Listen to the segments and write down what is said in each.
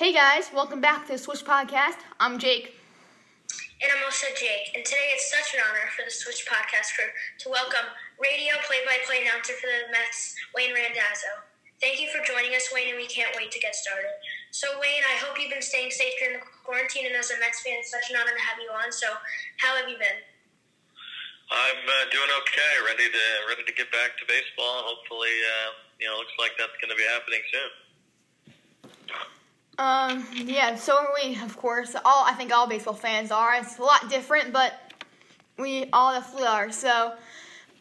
Hey guys, welcome back to the Swish Podcast. I'm Jake. And I'm also Jake. And today it's such an honor for the Swish Podcast crew to welcome radio play-by-play announcer for the Mets, Wayne Randazzo. Thank you for joining us, Wayne, and we can't wait to get started. So, Wayne, I hope you've been staying safe during the quarantine, and as a Mets fan, it's such an honor to have you on. So, how have you been? I'm uh, doing okay, ready to ready to get back to baseball, and hopefully, uh, you know, looks like that's going to be happening soon. Um, yeah, so are we, of course. All I think all baseball fans are. It's a lot different, but we all definitely are. So,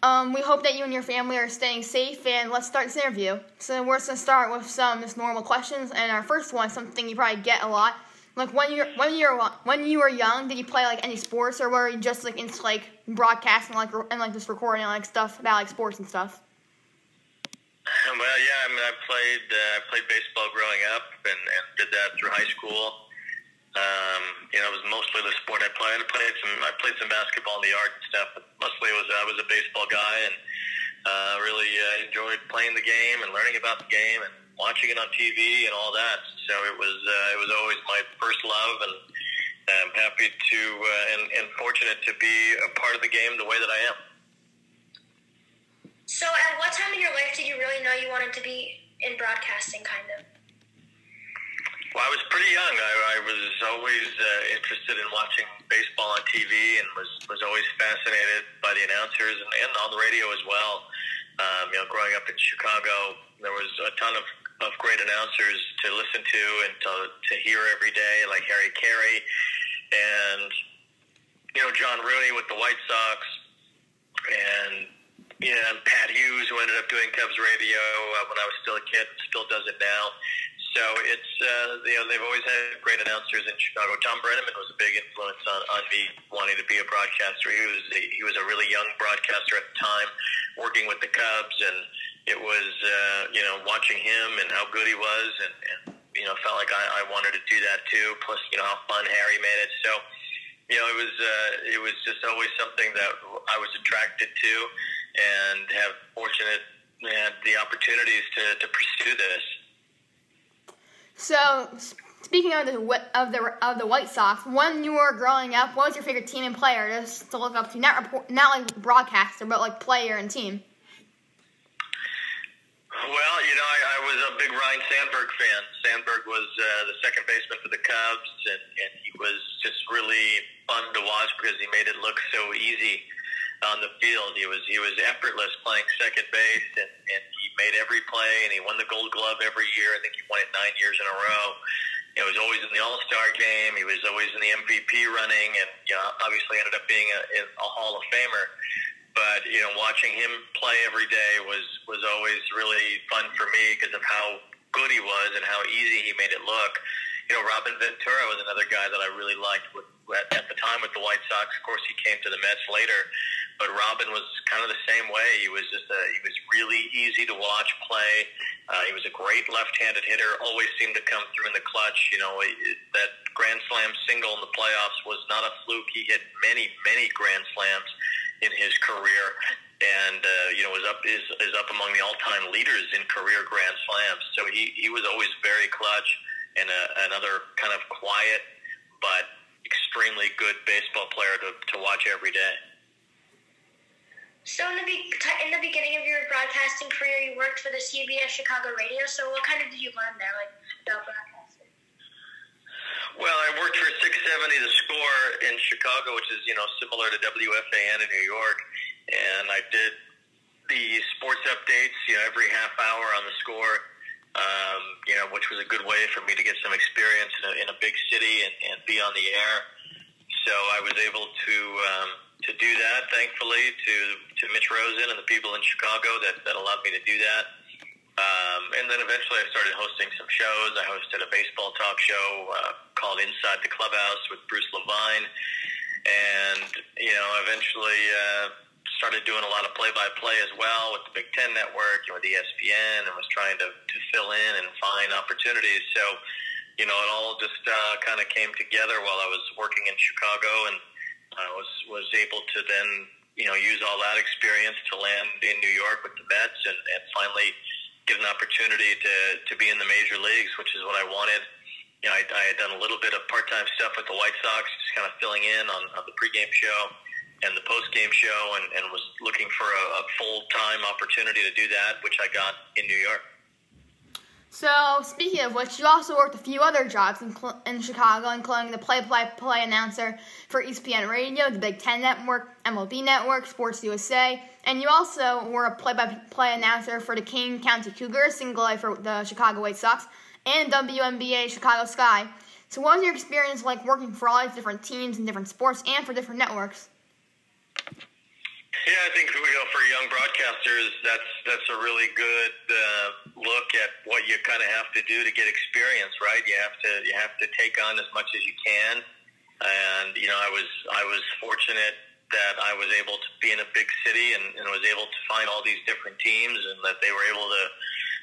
um, we hope that you and your family are staying safe. And let's start this interview. So we're just gonna start with some just normal questions. And our first one, something you probably get a lot. Like when you're when you're when you were young, did you play like any sports, or were you just like into like broadcasting, like and like just recording like stuff about like sports and stuff? Well, yeah, I mean, I played uh, I played baseball growing up, and, and did that through high school. Um, you know, it was mostly the sport I played. I played some I played some basketball in the yard and stuff, but mostly it was I was a baseball guy, and uh, really uh, enjoyed playing the game and learning about the game and watching it on TV and all that. So it was uh, it was always my first love, and I'm happy to uh, and, and fortunate to be a part of the game the way that I am. So, at what time in your life did you really know you wanted to be in broadcasting, kind of? Well, I was pretty young. I, I was always uh, interested in watching baseball on TV, and was was always fascinated by the announcers and, and on the radio as well. Um, you know, growing up in Chicago, there was a ton of, of great announcers to listen to and to, to hear every day, like Harry Caray and you know John Rooney with the White Sox, and yeah, Pat Hughes, who ended up doing Cubs radio uh, when I was still a kid, still does it now. So it's uh, you know they've always had great announcers in Chicago. Thom Brennaman was a big influence on, on me wanting to be a broadcaster. He was he was a really young broadcaster at the time, working with the Cubs, and it was uh, you know watching him and how good he was, and, and you know felt like I, I wanted to do that too. Plus you know how fun Harry made it. So you know it was uh, it was just always something that I was attracted to and have fortunate had the opportunities to, to pursue this. So, speaking of the of the of the White Sox, when you were growing up, what was your favorite team and player just to look up to? Not report, not like broadcaster, but like player and team. Well, you know, I, I was a big Ryne Sandberg fan. Sandberg was uh, the second baseman for the Cubs, and, and he was just really fun to watch because he made it look so easy on the field. He was he was effortless playing second base, and, and he made every play, and he won the Gold Glove every year. I think he won it nine years in a row. He was always in the All Star game. He was always in the MVP running, and you know, obviously ended up being a, a Hall of Famer. But you know, watching him play every day was was always really fun for me because of how good he was and how easy he made it look. You know, Robin Ventura was another guy that I really liked with, at, at the time with the White Sox. Of course, he came to the Mets later but Robin was kind of the same way. He was just a, he was really easy to watch play. Uh, he was a great left-handed hitter. Always seemed to come through in the clutch. You know that grand slam single in the playoffs was not a fluke. He hit many many grand slams in his career, and uh, you know was up is is up among the all-time leaders in career grand slams. So he he was always very clutch and a, another kind of quiet but extremely good baseball player to to watch every day. So in the be- in the beginning of your broadcasting career, you worked for the CBS Chicago radio. So what kind of did you learn there, like about broadcasting? Well, I worked for 670 The Score in Chicago, which is you know similar to WFAN in New York, and I did the sports updates, you know, every half hour on the score. Um, you know, which was a good way for me to get some experience in a, in a big city and, and be on the air. So I was able to. Um, to do that, thankfully, to, to Mitch Rosen and the people in Chicago that, that allowed me to do that. Um, and then eventually I started hosting some shows. I hosted a baseball talk show uh, called Inside the Clubhouse with Bruce Levine. And, you know, eventually uh, started doing a lot of play-by-play as well with the Big Ten Network and with ESPN and was trying to, to fill in and find opportunities. So, you know, it all just uh, kind of came together while I was working in Chicago and – I was was able to then you know use all that experience to land in New York with the Mets and, and finally get an opportunity to to be in the major leagues, which is what I wanted. you know, I, I had done a little bit of part-time stuff with the White Sox, just kind of filling in on, on the pregame show and the postgame show, and, and was looking for a, a full-time opportunity to do that, which I got in New York. So, speaking of which, you also worked a few other jobs in, in Chicago, including the play-by-play announcer for ESPN Radio, the Big Ten Network, MLB Network, Sports USA, and you also were a play-by-play announcer for the Kane County Cougars, single A for the Chicago White Sox, and WNBA Chicago Sky. So, what was your experience like working for all these different teams and different sports and for different networks? Yeah, I think you know for young broadcasters, that's that's a really good uh, look at what you kind of have to do to get experience, right? You have to you have to take on as much as you can, and you know I was I was fortunate that I was able to be in a big city and, and was able to find all these different teams, and that they were able to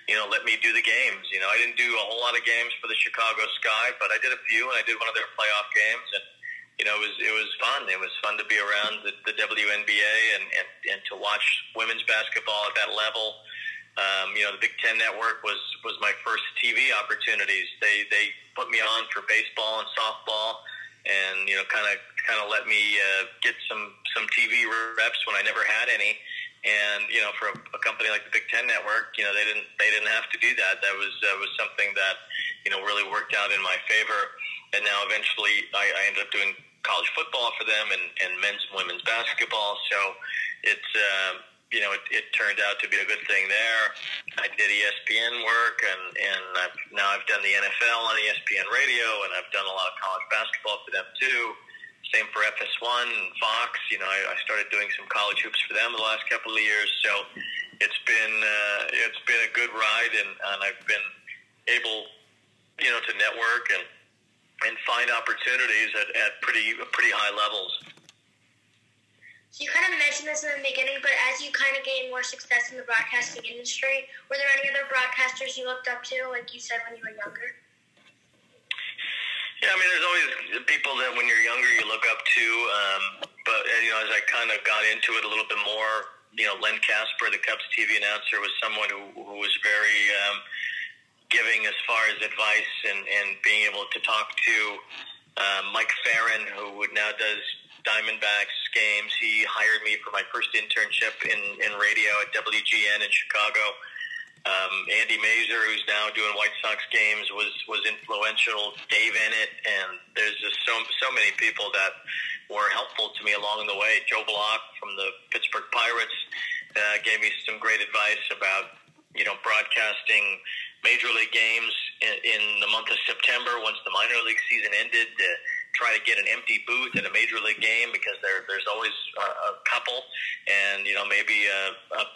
you know let me do the games. You know I didn't do a whole lot of games for the Chicago Sky, but I did a few, and I did one of their playoff games and you know, it was it was fun. It was fun to be around the, the WNBA and, and and to watch women's basketball at that level. Um, you know, the Big Ten Network was was my first TV opportunities. They they put me on for baseball and softball, and you know, kind of kind of let me uh, get some some TV reps when I never had any. And you know, for a, a company like the Big Ten Network, you know, they didn't they didn't have to do that. That was that was something that you know really worked out in my favor. And now eventually, I, I ended up doing college football for them and, and men's and women's basketball. So it's, uh, you know, it, it turned out to be a good thing there. I did ESPN work, and and I've, now I've done the NFL on ESPN Radio, and I've done a lot of college basketball for them too. Same for FS1 and Fox. You know, I, I started doing some college hoops for them the last couple of years. So it's been uh, it's been a good ride, and, and I've been able, you know, to network and and find opportunities at, at pretty pretty high levels. So you kind of mentioned this in the beginning, but as you kind of gained more success in the broadcasting industry, were there any other broadcasters you looked up to, like you said when you were younger? Yeah, I mean, there's always people that when you're younger you look up to, um, but you know, as I kind of got into it a little bit more, you know, Len Kasper, the Cubs TV announcer, was someone who, who was very um, giving as far as advice and, and being able to talk to uh, Mike Ferrin, who now does Diamondbacks games. He hired me for my first internship in, in radio at WGN in Chicago. Um, Andy Masur, who's now doing White Sox games, was was influential. Dave Eanet, and there's just so so many people that were helpful to me along the way. Joe Block from the Pittsburgh Pirates uh, gave me some great advice about you know broadcasting major league games in, in the month of September once the minor league season ended to try to get an empty booth at a major league game because there there's always a, a couple. And you know maybe uh, uh,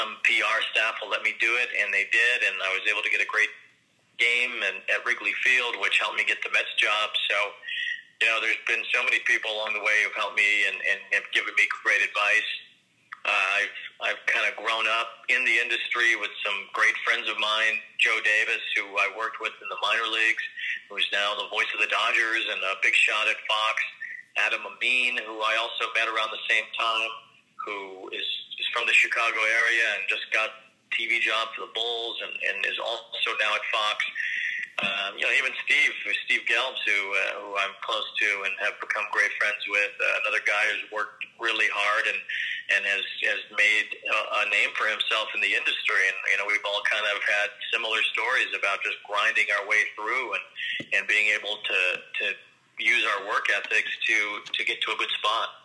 some PR staff will let me do it and they did and I was able to get a great game and at Wrigley Field which helped me get the Mets job. So you know there's been so many people along the way who've helped me and, and have given me great advice uh, I've I've kind of grown up in the industry with some great friends of mine, Joe Davis, who I worked with in the minor leagues, who's now the voice of the Dodgers and a big shot at Fox. Adam Amin, who I also met around the same time, who is, is from the Chicago area and just got TV job for the Bulls and, and is also now at Fox. Um, you know, even Steve, Steve Gelbs, who uh, who I'm close to and have become great friends with, uh, another guy who's worked really hard and and has has made a, a name for himself in the industry. And you know, we've all kind of had similar stories about just grinding our way through and and being able to to use our work ethics to to get to a good spot.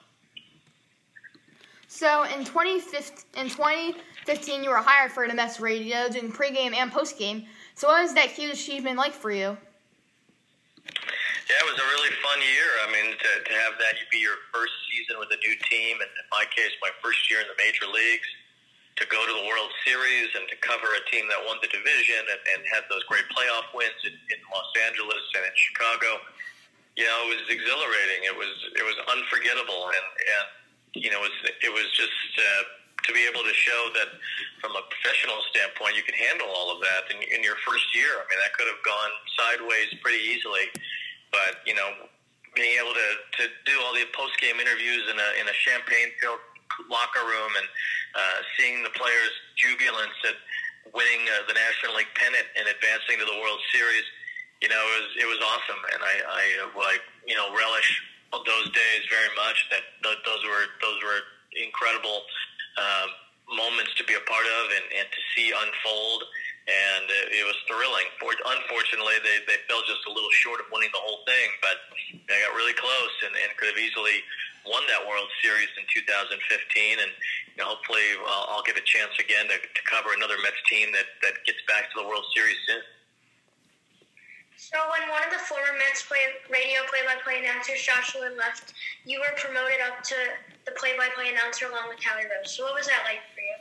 So in 2015, in 2015, you were hired for Mets Radio doing pregame and postgame. So what was that huge achievement like for you? Yeah, it was a really fun year. I mean, to, to have that be your first season with a new team, and in my case, my first year in the major leagues, to go to the World Series and to cover a team that won the division and, and had those great playoff wins in, in Los Angeles and in Chicago, know, it was exhilarating. It was it was unforgettable, and and you know, it was it was just. Uh, to be able to show that from a professional standpoint, you can handle all of that in, in your first year. I mean, that could have gone sideways pretty easily, but you know, being able to, to do all the post game interviews in a in a champagne filled locker room and uh, seeing the players' jubilance at winning uh, the National League pennant and advancing to the World Series, you know, it was it was awesome, and I I like you know relish those days very much. That those were those were incredible um, moments to be a part of and, and to see unfold. And it, it was thrilling. For, unfortunately, they, they fell just a little short of winning the whole thing, but they got really close and, and could have easily won that World Series in 2015. And you know, hopefully, I'll, I'll get a chance again to, to cover another Mets team that, that gets back to the World Series soon. So when one of the former Mets play, radio play-by-play announcers, Josh Lewin left, you were promoted up to the play-by-play announcer along with Howie Rose. So what was that like for you?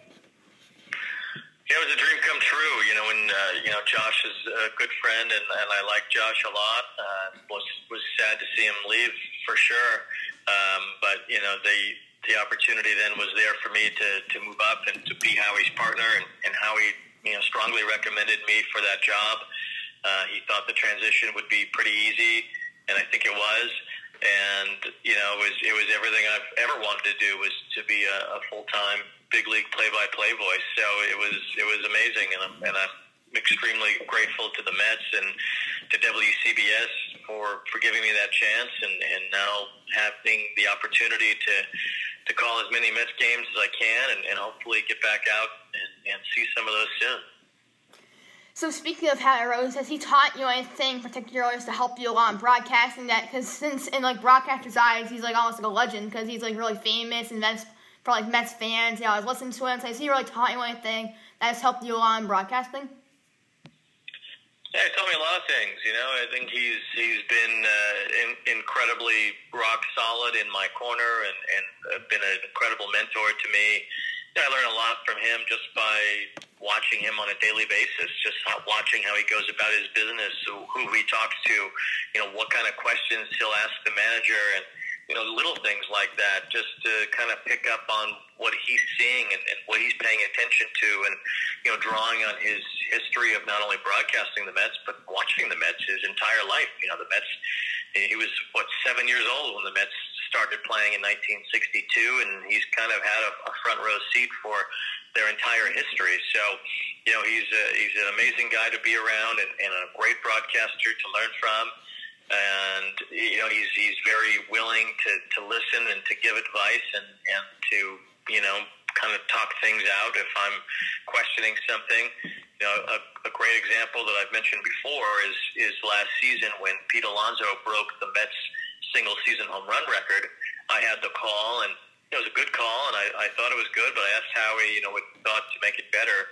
Yeah, it was a dream come true. You know, when uh, you know Josh is a good friend, and, and I like Josh a lot. Uh, was was sad to see him leave for sure. Um, but you know, the the opportunity then was there for me to to move up and to be Howie's partner, and, and Howie you know strongly recommended me for that job. Uh, he thought the transition would be pretty easy, and I think it was. And you know, it was it was everything I've ever wanted to do was to be a, a full time big league play by play voice. So it was it was amazing, and I'm, and I'm extremely grateful to the Mets and to WCBS for for giving me that chance, and and now having the opportunity to to call as many Mets games as I can, and, and hopefully get back out and, and see some of those soon. So speaking of Howie Rose, has he taught you anything particular to help you along broadcasting that? Because since in like broadcasters' eyes, he's like almost like a legend because he's like really famous and Mets for like Mets fans. I was listening to him. So has he really taught you anything that has helped you along broadcasting? Yeah, he taught me a lot of things. You know, I think he's he's been uh, in, incredibly rock solid in my corner and and uh, been an incredible mentor to me. I learn a lot from him just by watching him on a daily basis, just watching how he goes about his business, who he talks to, you know, what kind of questions he'll ask the manager, and you know, little things like that, just to kind of pick up on what he's seeing and, and what he's paying attention to, and you know, drawing on his history of not only broadcasting the Mets but watching the Mets his entire life. You know, the Mets. He was what seven years old when the Mets started playing in 1962, and he's kind of had a, a front row seat for their entire history. So, you know, he's a, he's an amazing guy to be around and, and a great broadcaster to learn from. And you know, he's he's very willing to, to listen and to give advice and, and to you know kind of talk things out if I'm questioning something. You know, a, a great example that I've mentioned before is is last season when Pete Alonso broke the Mets single season home run record. I had the call, and it was a good call, and I, I thought it was good. But I asked Howie, you know, what he thought to make it better,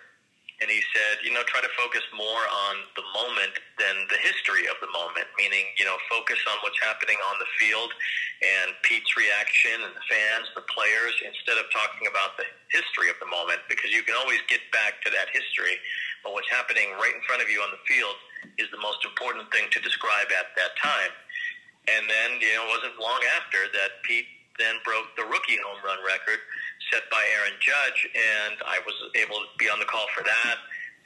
and he said, you know, try to focus more on the moment than the history of the moment. Meaning, you know, focus on what's happening on the field and Pete's reaction and the fans, the players, instead of talking about the history of the moment, because you can always get back to that history. But what's happening right in front of you on the field is the most important thing to describe at that time. And then, you know, it wasn't long after that Pete then broke the rookie home run record set by Aaron Judge, and I was able to be on the call for that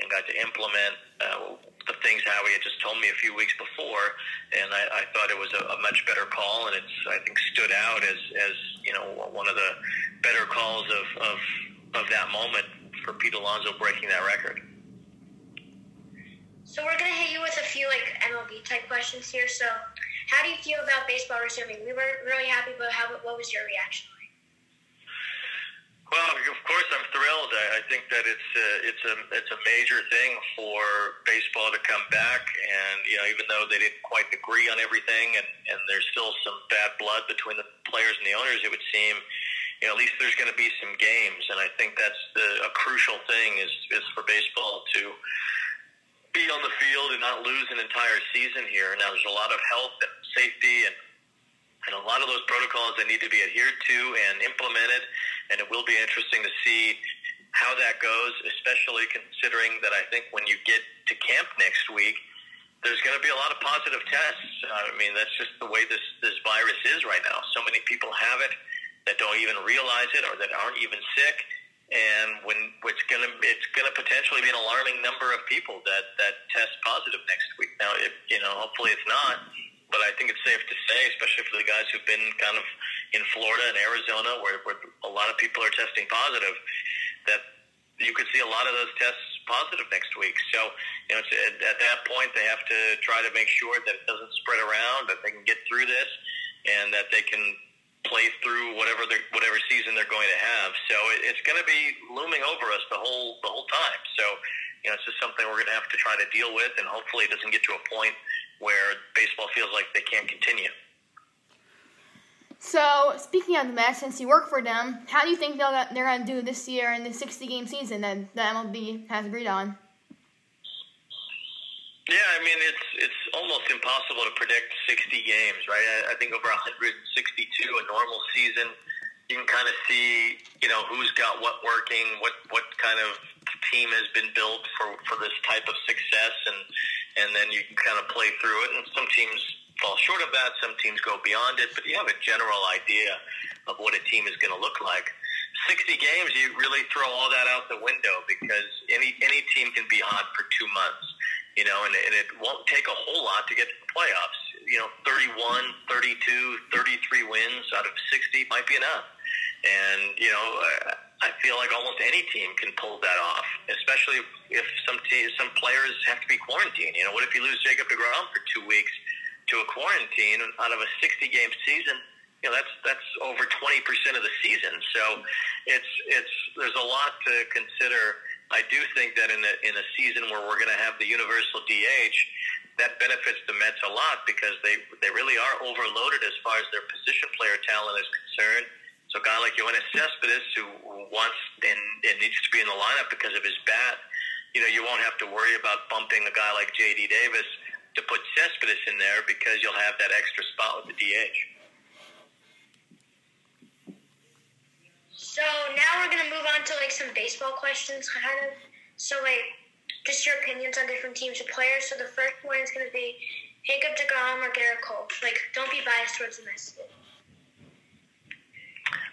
and got to implement uh, the things Howie had just told me a few weeks before, and I, I thought it was a, a much better call, and it's I think stood out as as you know one of the better calls of of, of that moment for Pete Alonso breaking that record. So we're gonna hit you with a few like MLB type questions here. So how do you feel about baseball resuming? We were really happy, but how, what was your reaction like? Well, of course, I'm thrilled. I, I think that it's a, it's a it's a major thing for baseball to come back, and you know, even though they didn't quite agree on everything, and and there's still some bad blood between the players and the owners, it would seem. You know, at least there's going to be some games, and I think that's the, a crucial thing is is for baseball to be on the field and not lose an entire season here. Now, there's a lot of health and safety and and a lot of those protocols that need to be adhered to and implemented. And it will be interesting to see how that goes, especially considering that I think when you get to camp next week, there's going to be a lot of positive tests. I mean, that's just the way this this virus is right now. So many people have it that don't even realize it or that aren't even sick and when it's going to it's going to potentially be an alarming number of people that that test positive next week. Now, it, you know, hopefully it's not, but I think it's safe to say, especially for the guys who've been kind of in Florida and Arizona, where, where a lot of people are testing positive, that you could see a lot of those tests positive next week. So, you know, at, at that point, they have to try to make sure that it doesn't spread around, that they can get through this, and that they can play through whatever whatever season they're going to have. So it, it's going to be looming over us the whole the whole time. So, you know, it's just something we're going to have to try to deal with, and hopefully, it doesn't get to a point where baseball feels like they can't continue. So, speaking of the Mets, since you work for them, how do you think they'll, they're going to do this year in the 60 game season that the MLB has agreed on? Yeah, I mean it's it's almost impossible to predict 60 games, right? I, I think over 162 a normal season, you can kind of see, you know, who's got what working, what what kind of team has been built for for this type of success, and and then you can kind of play through it. And some teams fall short of that, some teams go beyond it, but you have a general idea of what a team is going to look like. 60 games, you really throw all that out the window because any any team can be hot for two months you know, and, and it won't take a whole lot to get to the playoffs. You know, 31, 32, 33 wins out of 60 might be enough. And, you know, I feel like almost any team can pull that off, especially if some some players have to be quarantined. You know, what if you lose Jacob DeGrom for two weeks to a quarantine out of a 60 game season? You know, that's that's over 20% of the season. So it's it's there's a lot to consider I do think that in a, in a season where we're going to have the universal DH, that benefits the Mets a lot because they they really are overloaded as far as their position player talent is concerned. So a guy like Yoenis Cespedes, who wants and, and needs to be in the lineup because of his bat, you know, you won't have to worry about bumping a guy like J.D. Davis to put Cespedes in there because you'll have that extra spot with the DH. So now we're gonna move on to like some baseball questions, kind of. So like, just your opinions on different teams or players. So the first one is gonna be Jacob Degrom or Gerrit Cole. Like, don't be biased towards the Mets.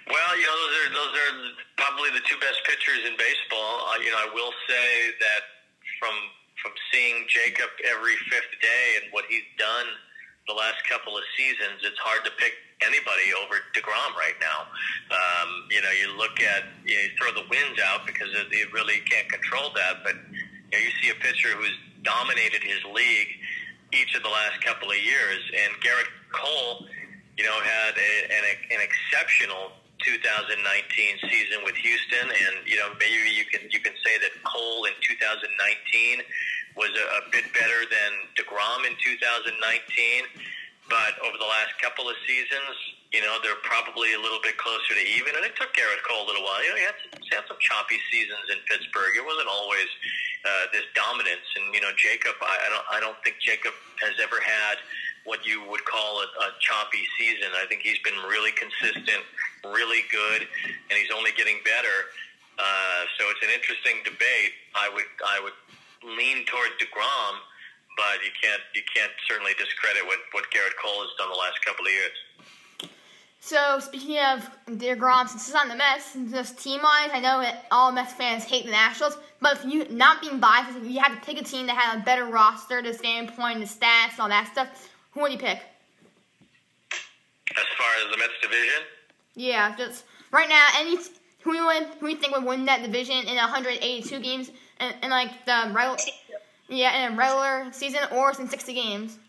Well, you know, those are those are probably the two best pitchers in baseball. Uh, you know, I will say that from from seeing Jacob every fifth day and what he's done the last couple of seasons, it's hard to pick anybody over Degrom right now. Um, you know, you look at you, know, you throw the wins out because you really can't control that, but you, know, you see a pitcher who's dominated his league each of the last couple of years, and Gerrit Cole, you know, had a, an, an exceptional 2019 season with Houston, and you know maybe you can you can say that Cole in 2019 was a, a bit better than Degrom in 2019 but over the last couple of seasons, you know, they're probably a little bit closer to even. And it took Gerrit Cole a little while. You know, he had, he had some choppy seasons in Pittsburgh. It wasn't always uh, this dominance. And you know, Jacob, I, I don't, I don't think Jacob has ever had what you would call a, a choppy season. I think he's been really consistent, really good, and he's only getting better. Uh, so it's an interesting debate. I would, I would lean toward Degrom but you can't you can't certainly discredit what what Gerrit Cole has done the last couple of years. So speaking of Degrom, since he's on the Mets, just team wise, I know that all Mets fans hate the Nationals, but if you not being biased, if you had to pick a team that had a better roster, the standpoint, the stats, and all that stuff, who would you pick? As far as the Mets division? Yeah, just right now, any who you would who you think would win that division in 182 games, and, like the right yeah, in a regular season or in 60 games.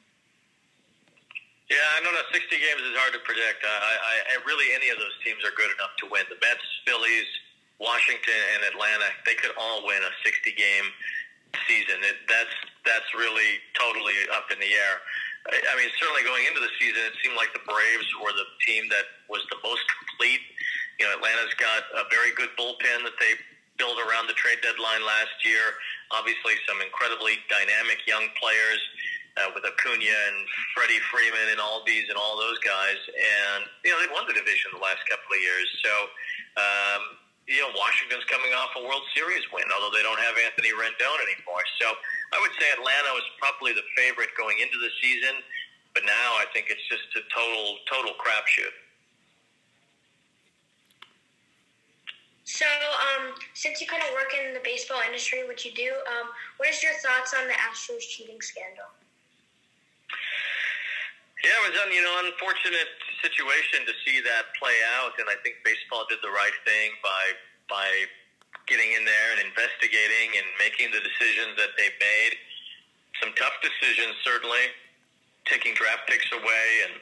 Yeah, I know. 60 games is hard to predict. I, I, I really, any of those teams are good enough to win. The Mets, Phillies, Washington, and Atlanta, they could all win a 60 game season. It, that's that's really totally up in the air. I, mean, certainly going into the season, it seemed like the Braves were the team that was the most complete. You know, Atlanta's got a very good bullpen that they built around the trade deadline last year. Obviously, some incredibly dynamic young players uh, with Acuna and Freddie Freeman and Albies and all those guys. And, you know, they've won the division the last couple of years. So, um, you know, Washington's coming off a World Series win, although they don't have Anthony Rendon anymore. So I would say Atlanta was probably the favorite going into the season. But now I think it's just a total, total crapshoot. So, um, since you kind of work in the baseball industry, which you do, um, what is your thoughts on the Astros cheating scandal? Yeah, it was an you know unfortunate situation to see that play out, and I think baseball did the right thing by by getting in there and investigating and making the decisions that they've made. Some tough decisions, certainly, taking draft picks away and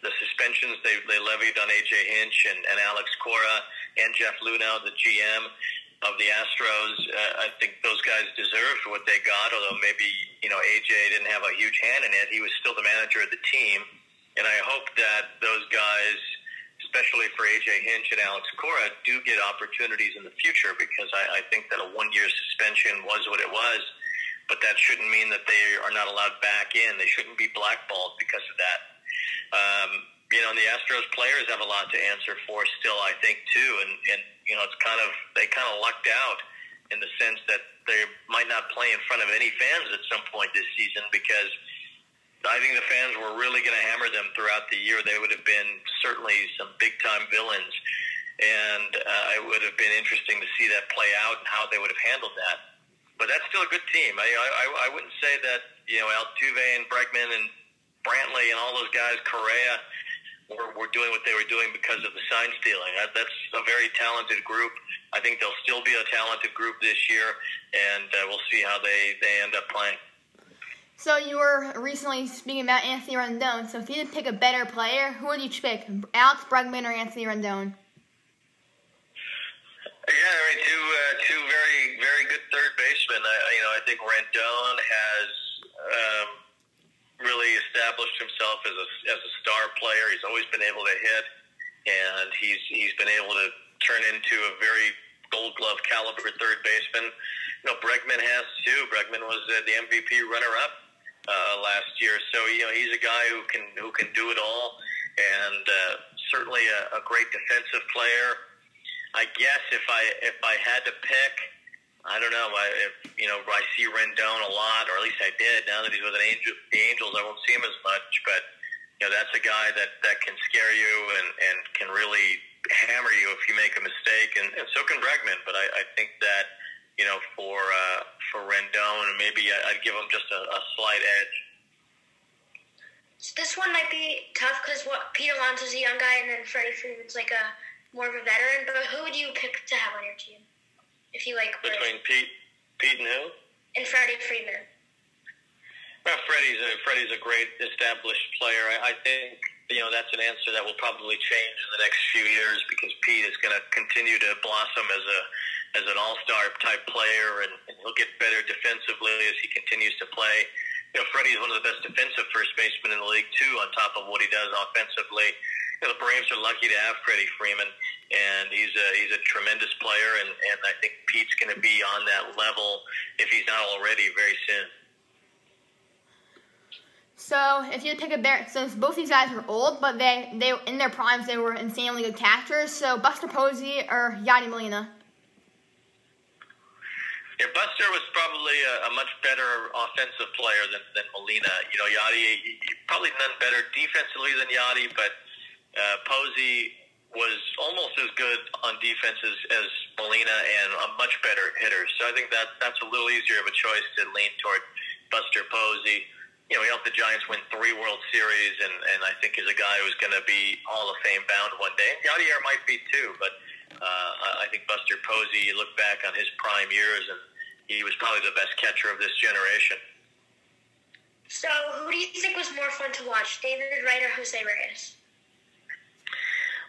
the suspensions they, they levied on AJ Hinch and, and Alex Cora and Jeff Luhnow, the GM of the Astros. Uh, I think those guys deserved what they got, although maybe, you know, AJ didn't have a huge hand in it. He was still the manager of the team. And I hope that those guys – especially for AJ Hinch and Alex Cora, do get opportunities in the future because I, I think that a one year suspension was what it was, but that shouldn't mean that they are not allowed back in. They shouldn't be blackballed because of that. Um, you know, and the Astros players have a lot to answer for still, I think, too. And, and you know, it's kind of, they kind of lucked out in the sense that they might not play in front of any fans at some point this season because – I think the fans were really going to hammer them throughout the year. They would have been certainly some big time villains, and uh, it would have been interesting to see that play out and how they would have handled that. But that's still a good team. I I, I wouldn't say that you know Altuve and Bregman and Brantley and all those guys, Correa, were, were doing what they were doing because of the sign stealing. That, that's a very talented group. I think they'll still be a talented group this year, and uh, we'll see how they they end up playing. So you were recently speaking about Anthony Rendon. So if you had to pick a better player, who would you pick? Alex Bregman or Anthony Rendon? Yeah, I mean, two uh, two very very good third basemen. I, you know, I think Rendon has um, really established himself as a as a star player. He's always been able to hit, and he's he's been able to turn into a very Gold Glove caliber third baseman. You know, Bregman has too. Bregman was uh, the MVP runner up uh, last year. So you know he's a guy who can who can do it all, and uh, certainly a, a great defensive player. I guess if I if I had to pick, I don't know. I, if you know, I see Rendon a lot, or at least I did. Now that he's with an angel, the Angels, I won't see him as much. But you know, that's a guy that that can scare you and and can really hammer you if you make a mistake. And, and so can Bregman. But I, I think that you know, for uh, for Rendon, and maybe I'd give him just a, a slight edge. So this one might be tough because what Pete Alonso's a young guy, and then Freddie Freeman's like a more of a veteran. But who would you pick to have on your team if you like? Between Pete, Pete and who? And Freddie Freeman. Well, Freddie's a, Freddie's a great established player. I, I think you know that's an answer that will probably change in the next few years because Pete is going to continue to blossom as a as an all-star type player, and, and he'll get better defensively as he continues to play. You know, Freddie is one of the best defensive first basemen in the league too. On top of what he does offensively, you know, the Braves are lucky to have Freddie Freeman, and he's a he's a tremendous player, and and I think Pete's going to be on that level if he's not already very soon. So if you pick a bear, since both these guys are old, but they they in their primes they were insanely good catchers. So Buster Posey or Yadi Molina. Yeah, Buster was probably a, a much better offensive player than, than Molina. You know, Yadi probably none better defensively than Yadi, but uh, Posey was almost as good on defense as, as Molina and a much better hitter. So I think that that's a little easier of a choice to lean toward Buster Posey. You know, he helped the Giants win three World Series, and, and I think is a guy who's going to be Hall of Fame bound one day. Yadier might be too, but uh, I think Buster Posey, you look back on his prime years, and he was probably the best catcher of this generation. So, who do you think was more fun to watch, David Wright or Jose Reyes?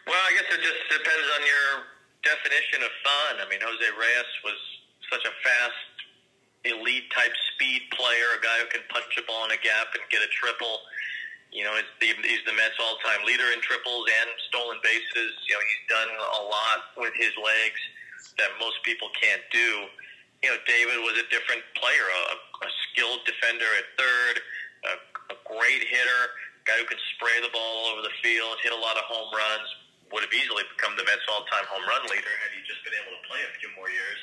Well, I guess it just depends on your definition of fun. I mean, Jose Reyes was such a fast, elite type speed player, a guy who can punch a ball in a gap and get a triple. You know, the, he's the Mets all-time leader in triples and stolen bases. You know, he's done a lot with his legs that most people can't do. You know, David was a different player, a, a skilled defender at third, a, a great hitter, guy who could spray the ball all over the field, hit a lot of home runs. Would have easily become the Mets' all-time home run leader had he just been able to play a few more years.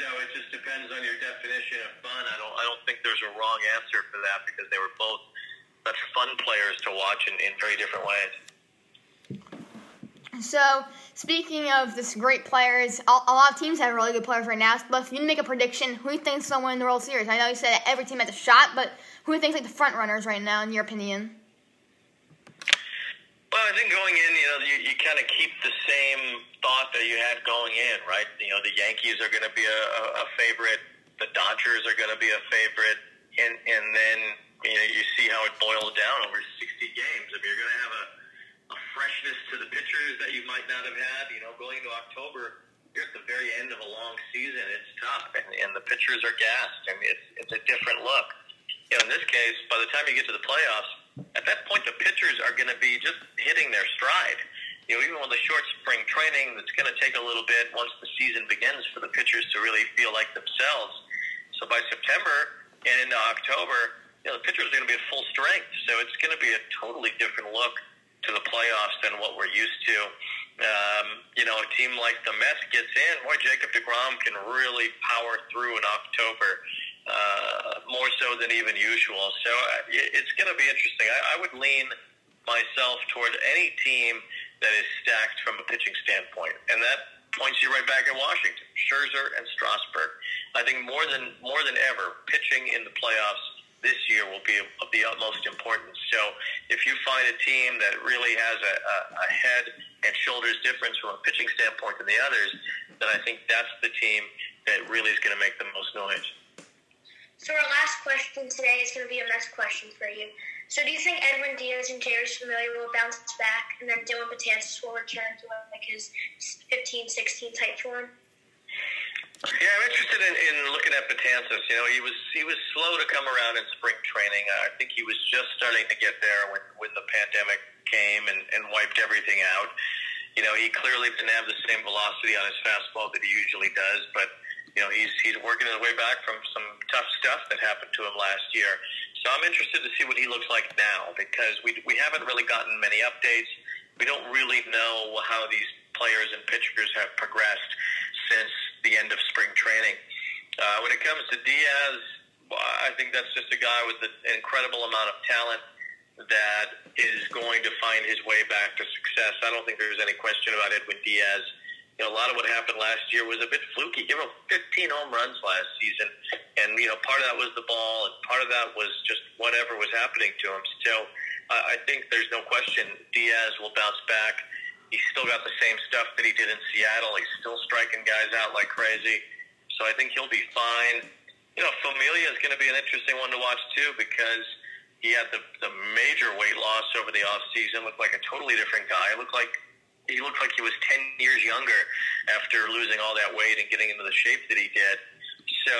So it just depends on your definition of fun. I don't, I don't think there's a wrong answer for that because they were both such fun players to watch in, in very different ways. So, speaking of this great players, a, a lot of teams have really good players right now. But if you make a prediction, who do you think's going to win the World Series? I know you said that every team has a shot, but who do you think's like the front runners right now, in your opinion? Well, I think going in, you know, you, you kind of keep the same thought that you had going in, right? You know, the Yankees are going to be a, a favorite, the Dodgers are going to be a favorite, and and then you know you see how it boils down over 60 games. I mean, you're going to have a, a freshness to the pitchers that you might not have had. You know, going into October, you're at the very end of a long season. It's tough, and, and the pitchers are gassed, and it's it's a different look. You know, in this case, by the time you get to the playoffs at that point, the pitchers are going to be just hitting their stride. You know, even with the short spring training, that's going to take a little bit once the season begins for the pitchers to really feel like themselves. So by September and into October, know, the pitchers are going to be at full strength. So it's going to be a totally different look to the playoffs than what we're used to. Um, you know, a team like the Mets gets in, boy, Jacob DeGrom can really power through in October uh, more so than even usual. So uh, it's going to be interesting. I, I would lean myself toward any team that is stacked from a pitching standpoint, and that points you right back at Washington, Scherzer and Strasburg. I think more than more than ever, pitching in the playoffs this year will be of the utmost importance. So if you find a team that really has a, a, a head and shoulders difference from a pitching standpoint than the others, then I think that's the team that really is going to make the most noise. So our last question today is going to be a Mets question for you. So do you think Edwin Diaz and Jeurys Familia will bounce back, and then Dellin Betances will return to like his 15, 16 type form? Yeah, I'm interested in, in looking at Betances. You know, he was he was slow to come around in spring training. I think he was just starting to get there when when the pandemic came and, and wiped everything out. You know, he clearly didn't have the same velocity on his fastball that he usually does, but you know, he's he's working his way back from some tough stuff that happened to him last year. So I'm interested to see what he looks like now because we we haven't really gotten many updates. We don't really know how these players and pitchers have progressed since the end of spring training. Uh, when it comes to Diaz, I think that's just a guy with an incredible amount of talent that is going to find his way back to success. I don't think there's any question about Edwin Diaz you know, a lot of what happened last year was a bit fluky. He him 15 home runs last season, and you know, part of that was the ball, and part of that was just whatever was happening to him. So, I think there's no question Diaz will bounce back. He's still got the same stuff that he did in Seattle. He's still striking guys out like crazy. So I think he'll be fine. You know, Familia is going to be an interesting one to watch too because he had the, the major weight loss over the off season. Looked like a totally different guy. Looked like he looked like he was 10 years younger after losing all that weight and getting into the shape that he did. So,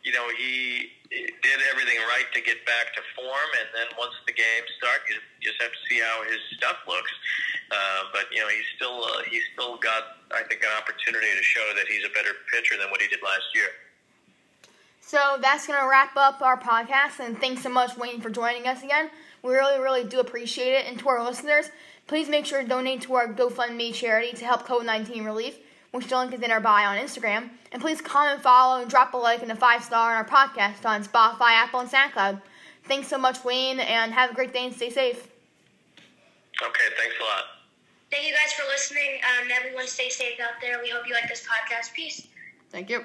you know, he did everything right to get back to form, and then once the games start, you just have to see how his stuff looks. Uh, but you know, he's still uh, he's still got, I think, an opportunity to show that he's a better pitcher than what he did last year. So that's gonna wrap up our podcast, and thanks so much, Wayne, for joining us again. We really, really do appreciate it, and to our listeners. Please make sure to donate to our GoFundMe charity to help COVID 19 relief, which the link is in our bio on Instagram. And please comment, follow, and drop a like and a five star on our podcast on Spotify, Apple, and SoundCloud. Thanks so much, Wayne, and have a great day and stay safe. Okay, thanks a lot. Thank you guys for listening. Um, everyone stay safe out there. We hope you like this podcast. Peace. Thank you.